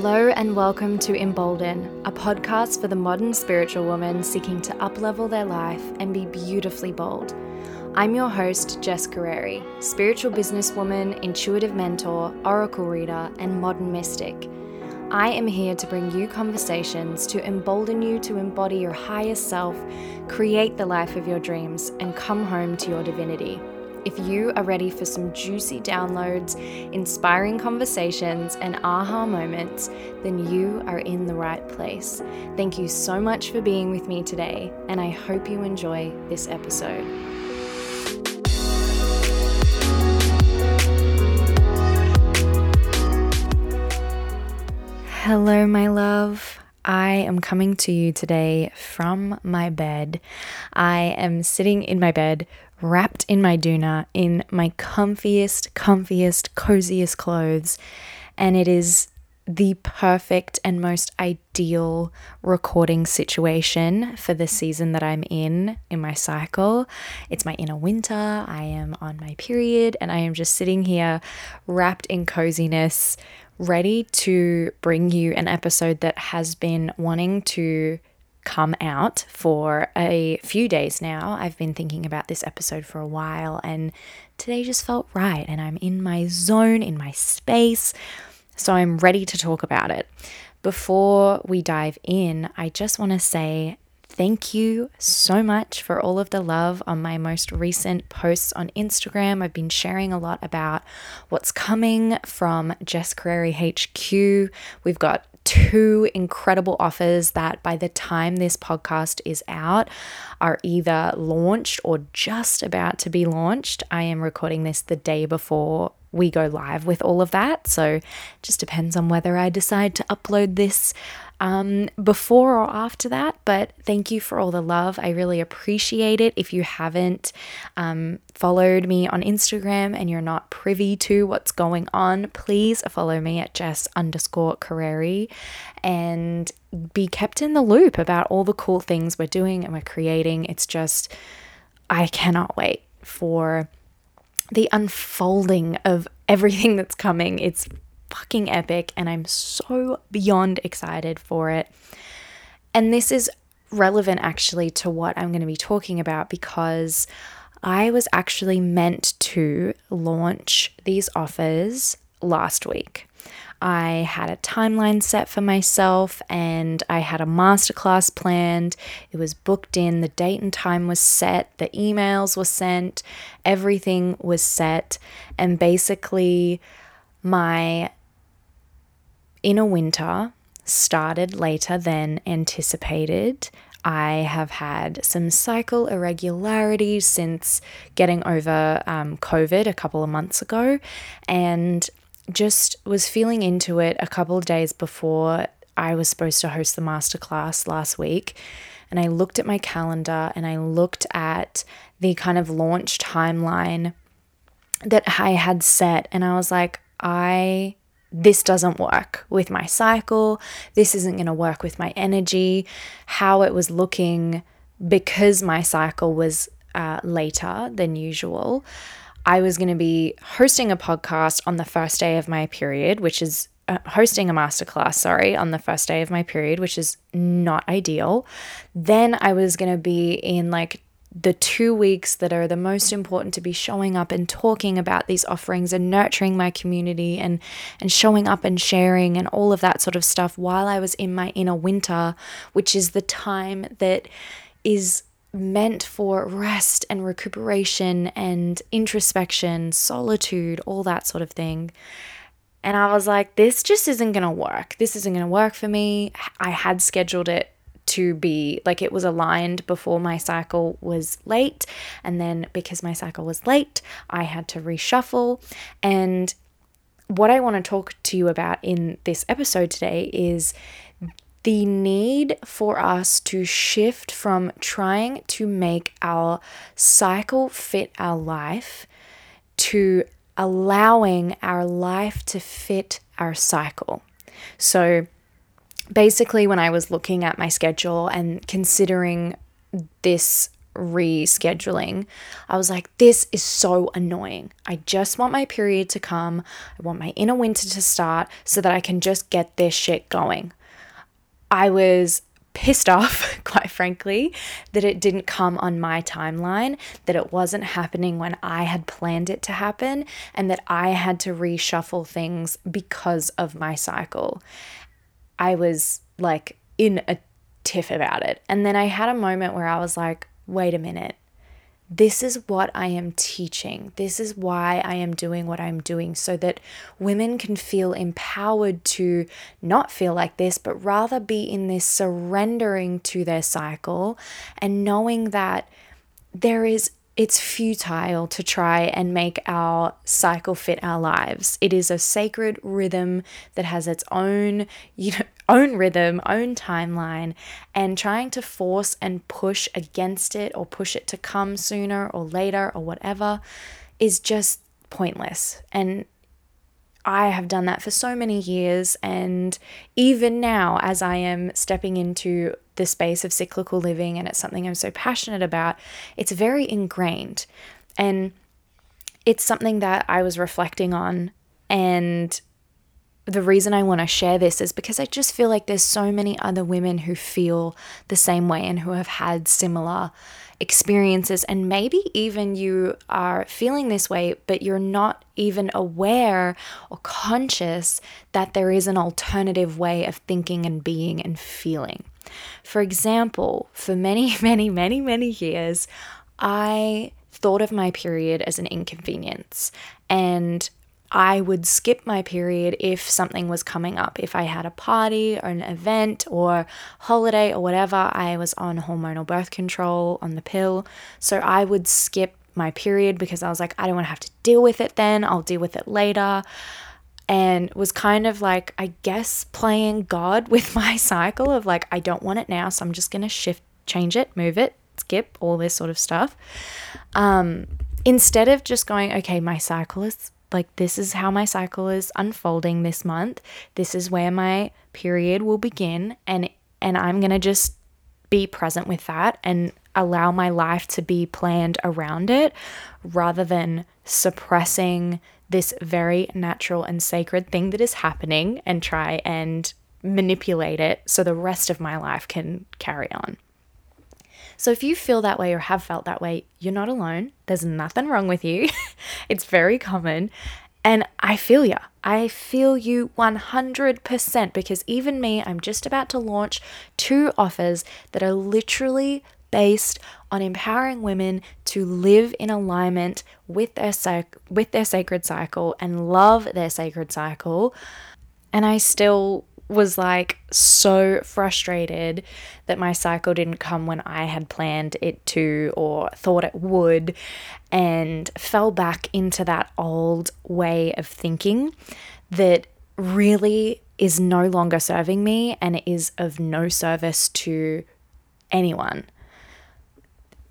Hello and welcome to Embolden, a podcast for the modern spiritual woman seeking to uplevel their life and be beautifully bold. I'm your host, Jess Curreri, spiritual businesswoman, intuitive mentor, oracle reader, and modern mystic. I am here to bring you conversations to embolden you to embody your highest self, create the life of your dreams, and come home to your divinity. If you are ready for some juicy downloads, inspiring conversations, and aha moments, then you are in the right place. Thank you so much for being with me today, and I hope you enjoy this episode. Hello, my love. I am coming to you today from my bed. I am sitting in my bed wrapped in my doona in my comfiest, comfiest, coziest clothes. And it is the perfect and most ideal recording situation for the season that I'm in in my cycle. It's my inner winter. I am on my period and I am just sitting here wrapped in coziness, ready to bring you an episode that has been wanting to come out for a few days now. I've been thinking about this episode for a while, and today just felt right. And I'm in my zone, in my space. So I'm ready to talk about it. Before we dive in, I just want to say thank you so much for all of the love on my most recent posts on Instagram. I've been sharing a lot about what's coming from Jess Curreri HQ. We've got two incredible offers that by the time this podcast is out are either launched or just about to be launched. I am recording this the day before we go live with all of that. So just depends on whether I decide to upload this um, before or after that. But thank you for all the love. I really appreciate it. If you haven't um, followed me on Instagram and you're not privy to what's going on, please follow me at Jess underscore Curreri and be kept in the loop about all the cool things we're doing and we're creating. It's just, I cannot wait for the unfolding of everything that's coming. It's fucking epic, and I'm so beyond excited for it. And this is relevant actually to what I'm going to be talking about because I was actually meant to launch these offers last week. I had a timeline set for myself and I had a masterclass planned. It was booked in, the date and time was set, the emails were sent, everything was set. And basically, my inner winter started later than anticipated. I have had some cycle irregularities since getting over um, COVID a couple of months ago, and just was feeling into it a couple of days before I was supposed to host the masterclass last week. And I looked at my calendar and I looked at the kind of launch timeline that I had set, and I was like, I this doesn't work with my cycle. This isn't going to work with my energy. How it was looking because my cycle was uh, later than usual. I was going to be hosting a podcast on the first day of my period, which is uh, hosting a masterclass, sorry, on the first day of my period, which is not ideal. Then I was going to be in like the two weeks that are the most important to be showing up and talking about these offerings and nurturing my community and and showing up and sharing and all of that sort of stuff while I was in my inner winter, which is the time that is meant for rest and recuperation and introspection, solitude, all that sort of thing. And I was like, this just isn't going to work. This isn't going to work for me. I had scheduled it to be like it was aligned before my cycle was late. And then because my cycle was late, I had to reshuffle. And what I want to talk to you about in this episode today is the need for us to shift from trying to make our cycle fit our life to allowing our life to fit our cycle. So, basically, when I was looking at my schedule and considering this rescheduling. I was like, this is so annoying. I just want my period to come. I want my inner winter to start so that I can just get this shit going. I was pissed off, quite frankly, that it didn't come on my timeline, that it wasn't happening when I had planned it to happen, and that I had to reshuffle things because of my cycle. I was like in a tiff about it. And then I had a moment where I was like, wait a minute. This is what I am teaching. This is why I am doing what I'm doing so that women can feel empowered to not feel like this, but rather be in this surrendering to their cycle and knowing that there is it's futile to try and make our cycle fit our lives. It is a sacred rhythm that has its own, you know, own rhythm, own timeline, and trying to force and push against it or push it to come sooner or later or whatever is just pointless. And I have done that for so many years. And even now, as I am stepping into the space of cyclical living and it's something I'm so passionate about, it's very ingrained. And it's something that I was reflecting on. And the reason I want to share this is because I just feel like there's so many other women who feel the same way and who have had similar experiences. And maybe even you are feeling this way, but you're not even aware or conscious that there is an alternative way of thinking and being and feeling. For example, for many, many, many, many years, I thought of my period as an inconvenience. And I would skip my period if something was coming up. If I had a party or an event or holiday or whatever, I was on hormonal birth control on the pill. So I would skip my period because I was like, I don't want to have to deal with it then. I'll deal with it later. And was kind of like, I guess, playing God with my cycle of like, I don't want it now. So I'm just going to shift, change it, move it, skip, all this sort of stuff. Um, instead of just going, okay, my cycle is like this is how my cycle is unfolding this month. This is where my period will begin and and I'm going to just be present with that and allow my life to be planned around it rather than suppressing this very natural and sacred thing that is happening and try and manipulate it so the rest of my life can carry on. So if you feel that way or have felt that way, you're not alone. There's nothing wrong with you. it's very common. And I feel you. I feel you 100% because even me, I'm just about to launch two offers that are literally based on empowering women to live in alignment with their with their sacred cycle and love their sacred cycle. And I still was like so frustrated that my cycle didn't come when I had planned it to or thought it would, and fell back into that old way of thinking that really is no longer serving me and is of no service to anyone.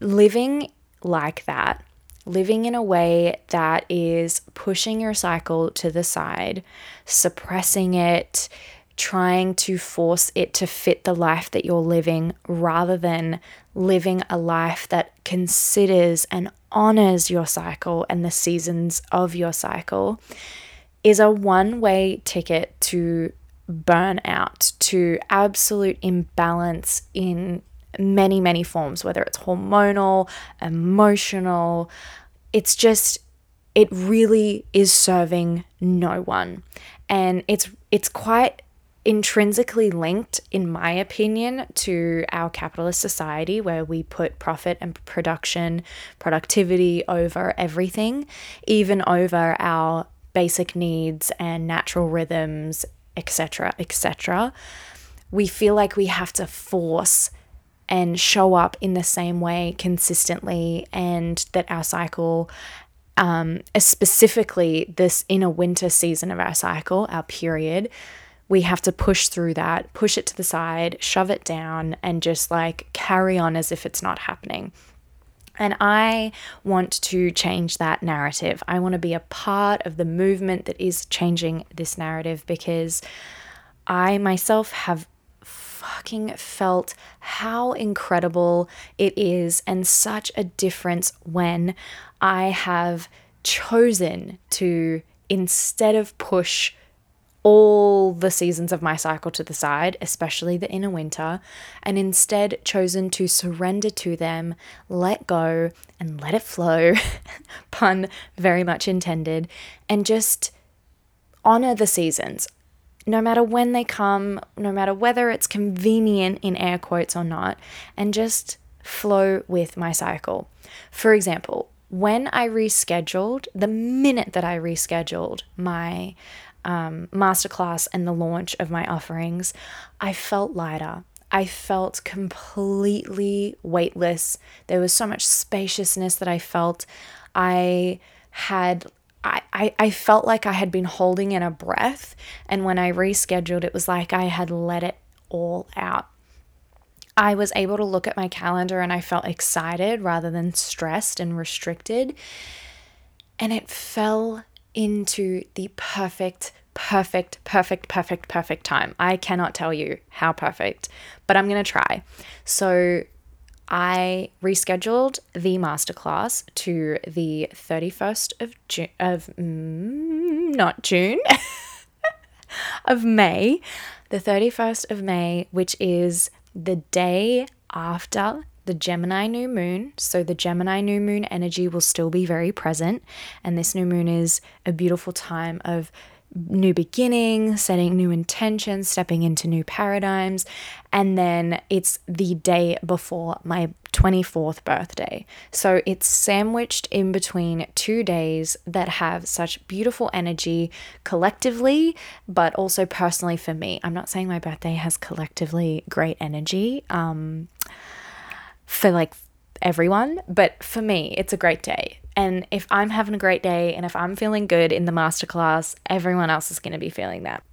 Living like that living in a way that is pushing your cycle to the side, suppressing it, trying to force it to fit the life that you're living rather than living a life that considers and honors your cycle and the seasons of your cycle is a one way ticket to burnout, to absolute imbalance in many, many forms, whether it's hormonal, emotional. It's just, it really is serving no one. And it's it's quite intrinsically linked, in my opinion, to our capitalist society where we put profit and production, productivity over everything, even over our basic needs and natural rhythms, etc., etc. We feel like we have to force and show up in the same way consistently, and that our cycle um, specifically this inner winter season of our cycle, our period, we have to push through that, push it to the side, shove it down, and just like carry on as if it's not happening. And I want to change that narrative. I want to be a part of the movement that is changing this narrative because I myself have fucking felt how incredible it is and such a difference when I have chosen to, instead of push all the seasons of my cycle to the side, especially the inner winter, and instead chosen to surrender to them, let go, and let it flow, pun very much intended, and just honor the seasons. No matter when they come, no matter whether it's convenient in air quotes or not, and just flow with my cycle. For example, when I rescheduled, the minute that I rescheduled my um, masterclass and the launch of my offerings, I felt lighter. I felt completely weightless. There was so much spaciousness that I felt. I had I, I, I felt like I had been holding in a breath. And when I rescheduled, it was like I had let it all out. I was able to look at my calendar and I felt excited rather than stressed and restricted. And it fell into the perfect, perfect, perfect, perfect, perfect time. I cannot tell you how perfect, but I'm going to try. So I rescheduled the masterclass to the 31st of June, of mm, not June, of May, the 31st of May, which is the day after the Gemini new moon. So, the Gemini new moon energy will still be very present. And this new moon is a beautiful time of new beginning, setting new intentions, stepping into new paradigms. And then it's the day before my 24th birthday. So it's sandwiched in between two days that have such beautiful energy collectively, but also personally for me. I'm not saying my birthday has collectively great energy. Um, for like everyone, but for me, it's a great day. And if I'm having a great day and if I'm feeling good in the masterclass, everyone else is going to be feeling that.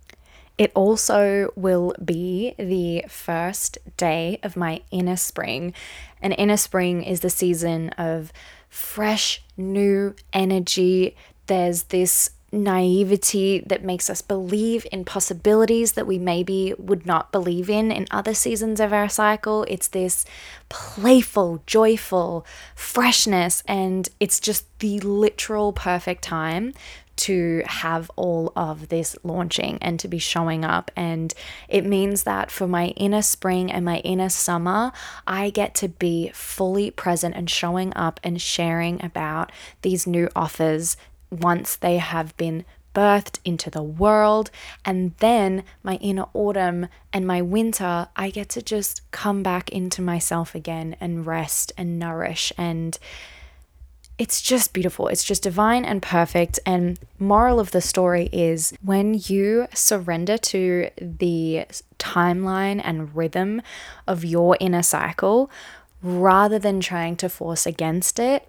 It also will be the first day of my inner spring. And inner spring is the season of fresh, new energy. There's this naivety that makes us believe in possibilities that we maybe would not believe in in other seasons of our cycle. It's this playful, joyful freshness, and it's just the literal perfect time to have all of this launching and to be showing up. And it means that for my inner spring and my inner summer, I get to be fully present and showing up and sharing about these new offers once they have been birthed into the world. And then my inner autumn and my winter, I get to just come back into myself again and rest and nourish. And it's just beautiful. It's just divine and perfect. And moral of the story is when you surrender to the timeline and rhythm of your inner cycle, rather than trying to force against it,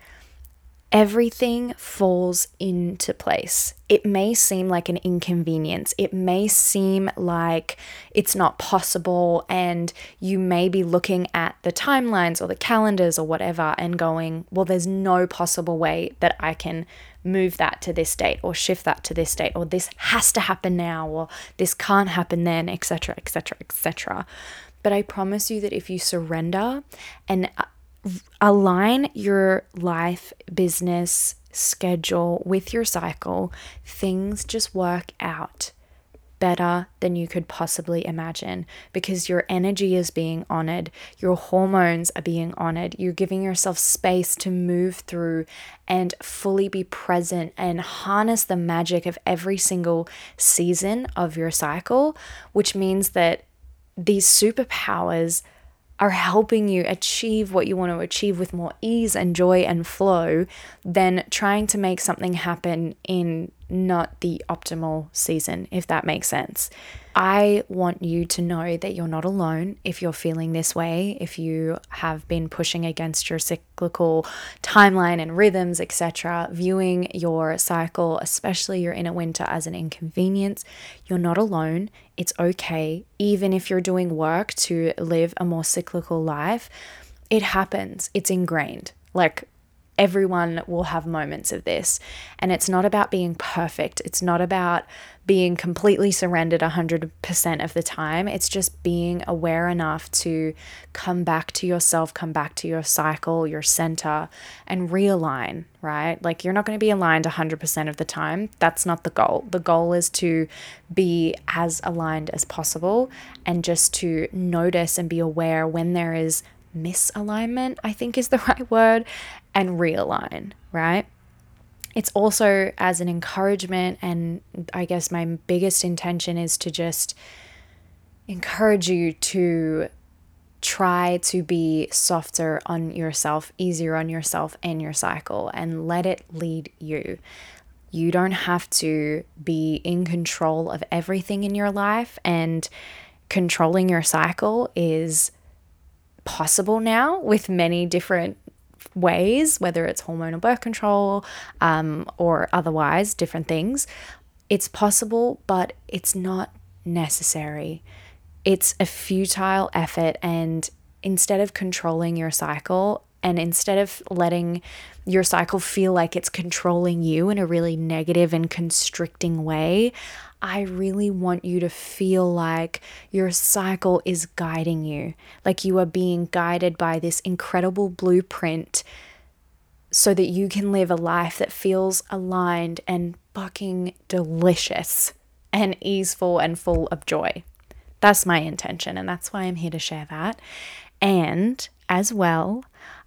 everything falls into place. It may seem like an inconvenience. It may seem like it's not possible, and you may be looking at the timelines or the calendars or whatever and going, Well, there's no possible way that I can move that to this date or shift that to this date, or this has to happen now, or this can't happen then, etc., etc., etc. But I promise you that if you surrender and uh, align your life, business, schedule with your cycle, things just work out better than you could possibly imagine because your energy is being honored, your hormones are being honored, you're giving yourself space to move through and fully be present and harness the magic of every single season of your cycle, which means that these superpowers are helping you achieve what you want to achieve with more ease and joy and flow than trying to make something happen in not the optimal season, if that makes sense. I want you to know that you're not alone if you're feeling this way, if you have been pushing against your cyclical timeline and rhythms, etc., viewing your cycle, especially your inner winter, as an inconvenience. You're not alone. It's okay, even if you're doing work to live a more cyclical life. It happens, it's ingrained. Like, everyone will have moments of this. And it's not about being perfect, it's not about being completely surrendered 100% of the time. It's just being aware enough to come back to yourself, come back to your cycle, your center, and realign, right? Like you're not going to be aligned 100% of the time. That's not the goal. The goal is to be as aligned as possible and just to notice and be aware when there is misalignment, I think is the right word, and realign, right? It's also as an encouragement, and I guess my biggest intention is to just encourage you to try to be softer on yourself, easier on yourself and your cycle, and let it lead you. You don't have to be in control of everything in your life, and controlling your cycle is possible now with many different ways, whether it's hormonal birth control um, or otherwise, different things. It's possible, but it's not necessary. It's a futile effort, and instead of controlling your cycle, and instead of letting your cycle feel like it's controlling you in a really negative and constricting way, I really want you to feel like your cycle is guiding you, like you are being guided by this incredible blueprint so that you can live a life that feels aligned and fucking delicious and easeful and full of joy. That's my intention, and that's why I'm here to share that. And as well,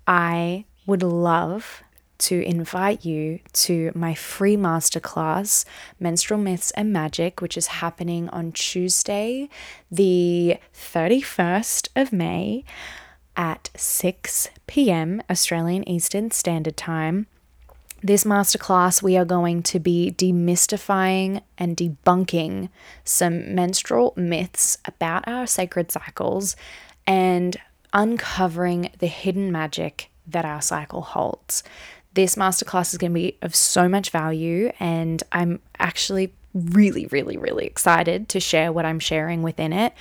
I would love to invite you to my free masterclass, Menstrual Myths and Magic, which is happening on Tuesday, the 31st of May at 6 p.m. Australian Eastern Standard Time. This masterclass, we are going to be demystifying and debunking some menstrual myths about our sacred cycles and uncovering the hidden magic that our cycle holds. This masterclass is going to be of so much value, and I'm actually really, really, really excited to share what I'm sharing within it.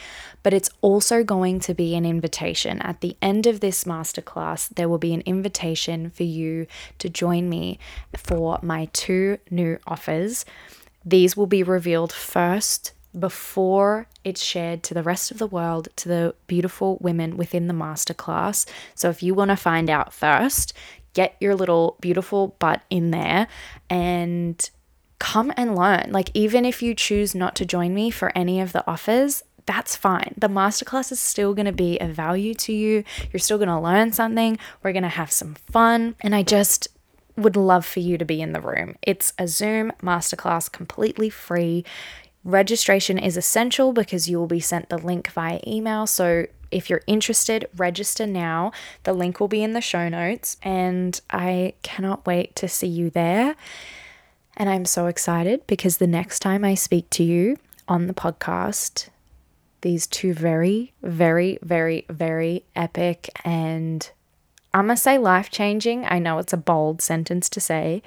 But it's also going to be an invitation. At the end of this masterclass, there will be an invitation for you to join me for my two new offers. These will be revealed first before it's shared to the rest of the world, to the beautiful women within the masterclass. So if you want to find out first, get your little beautiful butt in there and come and learn. Like, even if you choose not to join me for any of the offers, that's fine. The masterclass is still going to be of value to you. You're still going to learn something. We're going to have some fun. And I just would love for you to be in the room. It's a Zoom masterclass completely free. Registration is essential because you will be sent the link via email. So if you're interested, register now. The link will be in the show notes, and I cannot wait to see you there. And I'm so excited because the next time I speak to you on the podcast, these two very, very, very, very epic and I'm going to say life changing. I know it's a bold sentence to say,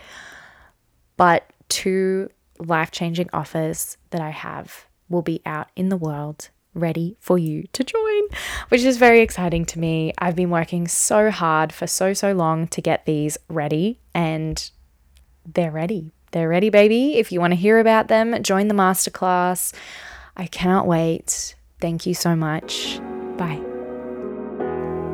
but two life changing offers that I have will be out in the world ready for you to join, which is very exciting to me. I've been working so hard for so, so long to get these ready, and they're ready. They're ready, baby. If you want to hear about them, join the masterclass. I cannot wait. Thank you so much. Bye.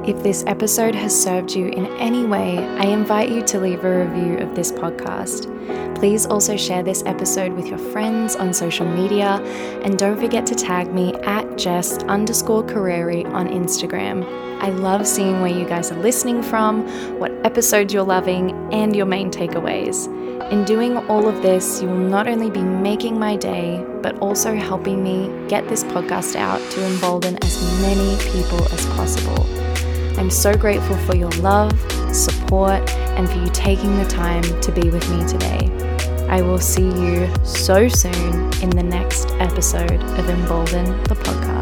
If this episode has served you in any way, I invite you to leave a review of this podcast. Please also share this episode with your friends on social media and don't forget to tag me at Jess underscore Curreri on Instagram. I love seeing where you guys are listening from, what episodes you're loving, and your main takeaways. In doing all of this, you will not only be making my day, but also helping me get this podcast out to embolden as many people as possible. I'm so grateful for your love, support, and for you taking the time to be with me today. I will see you so soon in the next episode of Embolden the Podcast.